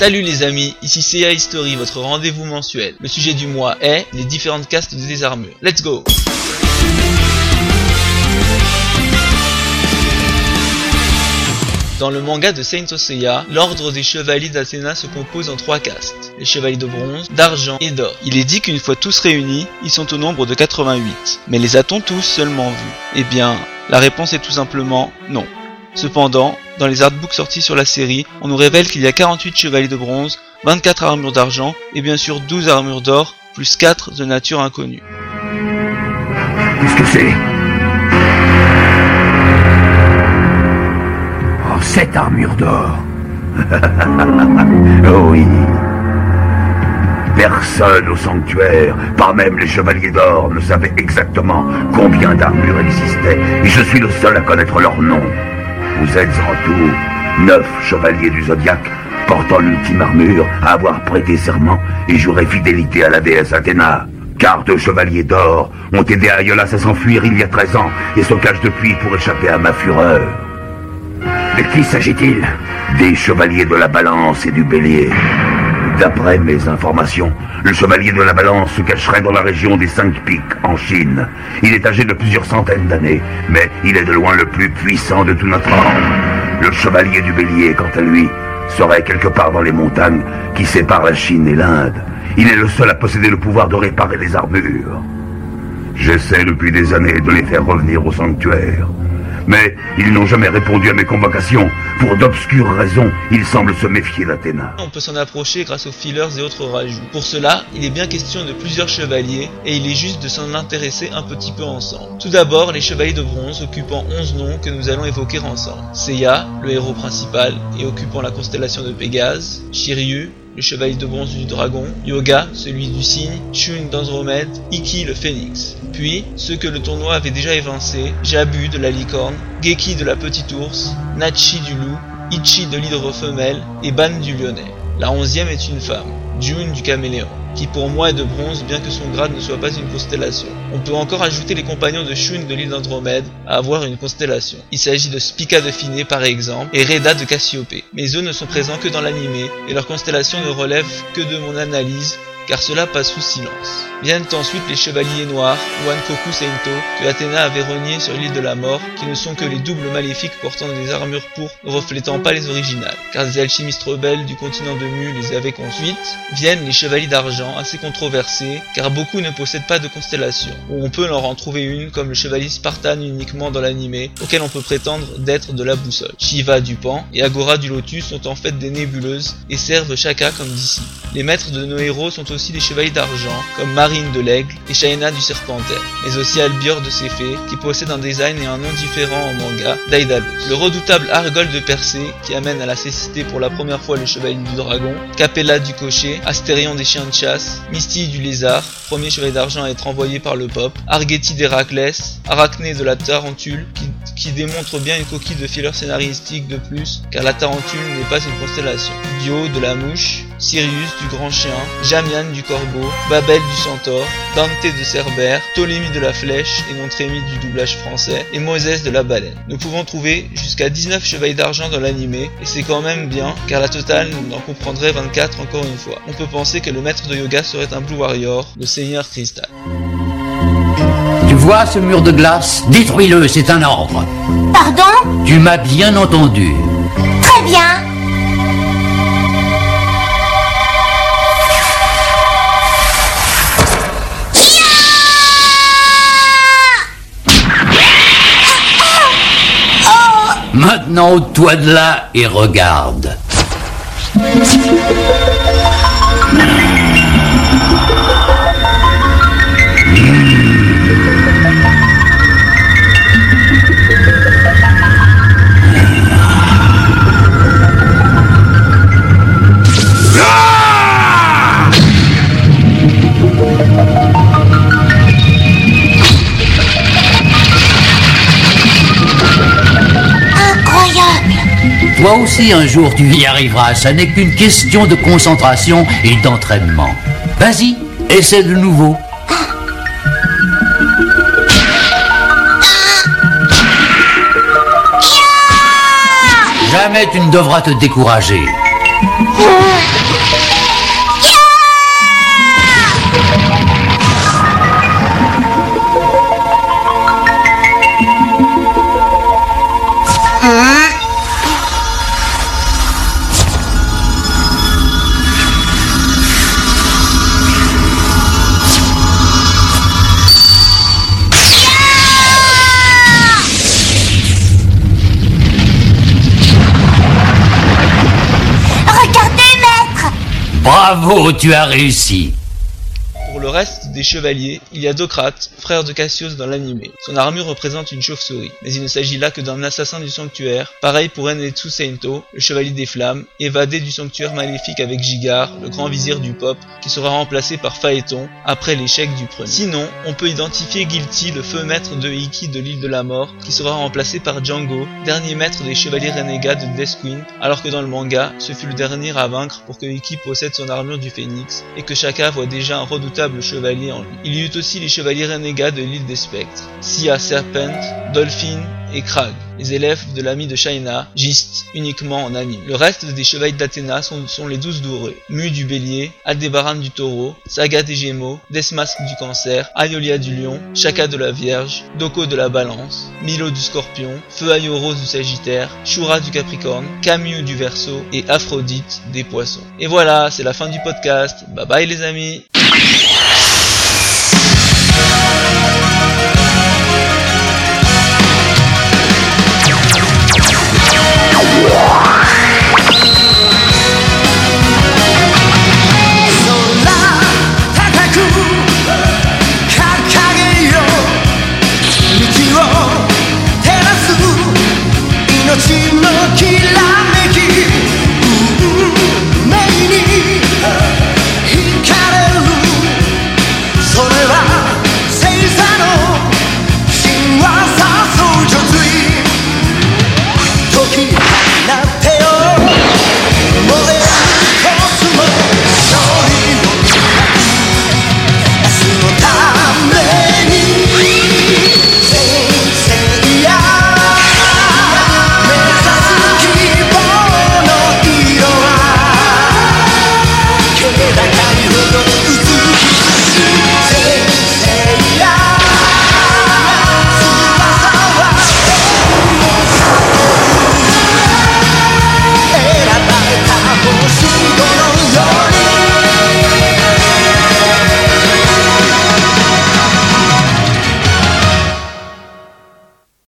Salut les amis, ici CA History, votre rendez-vous mensuel. Le sujet du mois est les différentes castes des armures. Let's go Dans le manga de Saint Seiya, l'ordre des chevaliers d'Athéna se compose en trois castes, les chevaliers de bronze, d'argent et d'or. Il est dit qu'une fois tous réunis, ils sont au nombre de 88. Mais les a-t-on tous seulement vus? Eh bien, la réponse est tout simplement non. Cependant, dans les artbooks sortis sur la série, on nous révèle qu'il y a 48 chevaliers de bronze, 24 armures d'argent et bien sûr 12 armures d'or, plus 4 de nature inconnue. Qu'est-ce que c'est? Oh, cette armure d'or Oh oui Personne au sanctuaire, pas même les chevaliers d'or, ne savait exactement combien d'armures existaient, et je suis le seul à connaître leur nom. Vous êtes en tout neuf chevaliers du zodiaque portant l'ultime armure à avoir prêté serment et juré fidélité à la déesse Athéna. Car deux chevaliers d'or ont aidé Aiolas à s'enfuir il y a 13 ans et se cachent depuis pour échapper à ma fureur. De qui s'agit-il? Des chevaliers de la balance et du bélier. D'après mes informations, le chevalier de la balance se cacherait dans la région des cinq pics, en Chine. Il est âgé de plusieurs centaines d'années, mais il est de loin le plus puissant de tout notre ordre. Le chevalier du bélier, quant à lui, serait quelque part dans les montagnes qui séparent la Chine et l'Inde. Il est le seul à posséder le pouvoir de réparer les armures. J'essaie depuis des années de les faire revenir au sanctuaire. Mais ils n'ont jamais répondu à mes convocations. Pour d'obscures raisons, ils semblent se méfier d'Athéna. On peut s'en approcher grâce aux fillers et autres rajouts. Pour cela, il est bien question de plusieurs chevaliers et il est juste de s'en intéresser un petit peu ensemble. Tout d'abord, les chevaliers de bronze occupant 11 noms que nous allons évoquer ensemble. Seiya, le héros principal et occupant la constellation de Pégase, Shiryu, le chevalier de bronze du dragon, Yoga, celui du cygne, Shun d'Andromède, Iki le phénix. Puis, ceux que le tournoi avait déjà évincés, Jabu de la licorne, Geki de la petite ours, Nachi du loup, Ichi de l'hydre femelle et Ban du lyonnais. La onzième est une femme, June du caméléon qui pour moi est de bronze bien que son grade ne soit pas une constellation. On peut encore ajouter les compagnons de Shun de l'île d'Andromède à avoir une constellation. Il s'agit de Spica de Finé par exemple et Reda de Cassiopée. Mais eux ne sont présents que dans l'animé et leur constellation ne relève que de mon analyse car cela passe sous silence. Viennent ensuite les chevaliers noirs, Wankoku Sento, que Athéna avait renié sur l'île de la mort, qui ne sont que les doubles maléfiques portant des armures pourpres ne reflétant pas les originales, car des alchimistes rebelles du continent de Mu les avaient ensuite. Viennent les chevaliers d'argent, assez controversés, car beaucoup ne possèdent pas de constellation, ou on peut leur en trouver une comme le chevalier Spartan uniquement dans l'animé, auquel on peut prétendre d'être de la boussole. Shiva du Pan et Agora du Lotus sont en fait des nébuleuses et servent chacun comme disciples. Les maîtres de nos héros sont aussi des chevaliers d'argent, comme Marine de l'Aigle et Shaina du Serpentaire, mais aussi Albior de Céphée, qui possède un design et un nom différent en manga, Daedalus. Le redoutable Argol de Persée, qui amène à la cécité pour la première fois le chevalier du dragon, Capella du cocher, Astérion des chiens de chasse, Misty du lézard, premier chevalier d'argent à être envoyé par le pop, Argeti d'Héraclès, Arachné de la tarentule, qui, qui démontre bien une coquille de filler scénaristique de plus, car la tarentule n'est pas une constellation. Dio de la mouche, Sirius du grand chien, Jamian du corbeau, Babel du centaure, Dante de Cerbère, Ptolémie de la flèche et Nontrémy du doublage français, et Moses de la baleine. Nous pouvons trouver jusqu'à 19 chevaliers d'argent dans l'animé, et c'est quand même bien, car la totale en comprendrait 24 encore une fois. On peut penser que le maître de yoga serait un Blue Warrior, le Seigneur Cristal. Tu vois ce mur de glace? Détruis-le, c'est un ordre. Pardon? Tu m'as bien entendu. Très bien. Maintenant, ôte-toi de là et regarde. Toi aussi, un jour, tu y arriveras. Ça n'est qu'une question de concentration et d'entraînement. Vas-y, essaie de nouveau. Jamais tu ne devras te décourager. Bravo, tu as réussi. Pour le reste des chevaliers, il y a Docrate, frère de Cassius dans l'animé. Son armure représente une chauve-souris, mais il ne s'agit là que d'un assassin du sanctuaire. Pareil pour Enetsu Seinto, le chevalier des flammes, évadé du sanctuaire maléfique avec Gigar, le grand vizir du pop, qui sera remplacé par Phaéton après l'échec du premier. Sinon, on peut identifier Guilty, le feu maître de Iki de l'île de la mort, qui sera remplacé par Django, dernier maître des chevaliers renégats de Death Queen, alors que dans le manga, ce fut le dernier à vaincre pour que Iki possède son armure du phénix, et que Shaka voit déjà un redoutable chevalier en lui. Il y eut aussi les chevaliers renégats de l'île des spectres, Sia Serpent, Dolphin et Krag, les élèves de l'ami de Shaina, Gist, uniquement en anime. Le reste des chevaliers d'Athéna sont, les douze dorés, Mu du bélier, Aldébaran du taureau, Saga des gémeaux, Desmasque du cancer, Ayolia du lion, Shaka de la vierge, Doko de la balance, Milo du scorpion, Feu Ayoros du sagittaire, Shura du capricorne, Camus du verseau et Aphrodite des poissons. Et voilà, c'est la fin du podcast. Bye bye les amis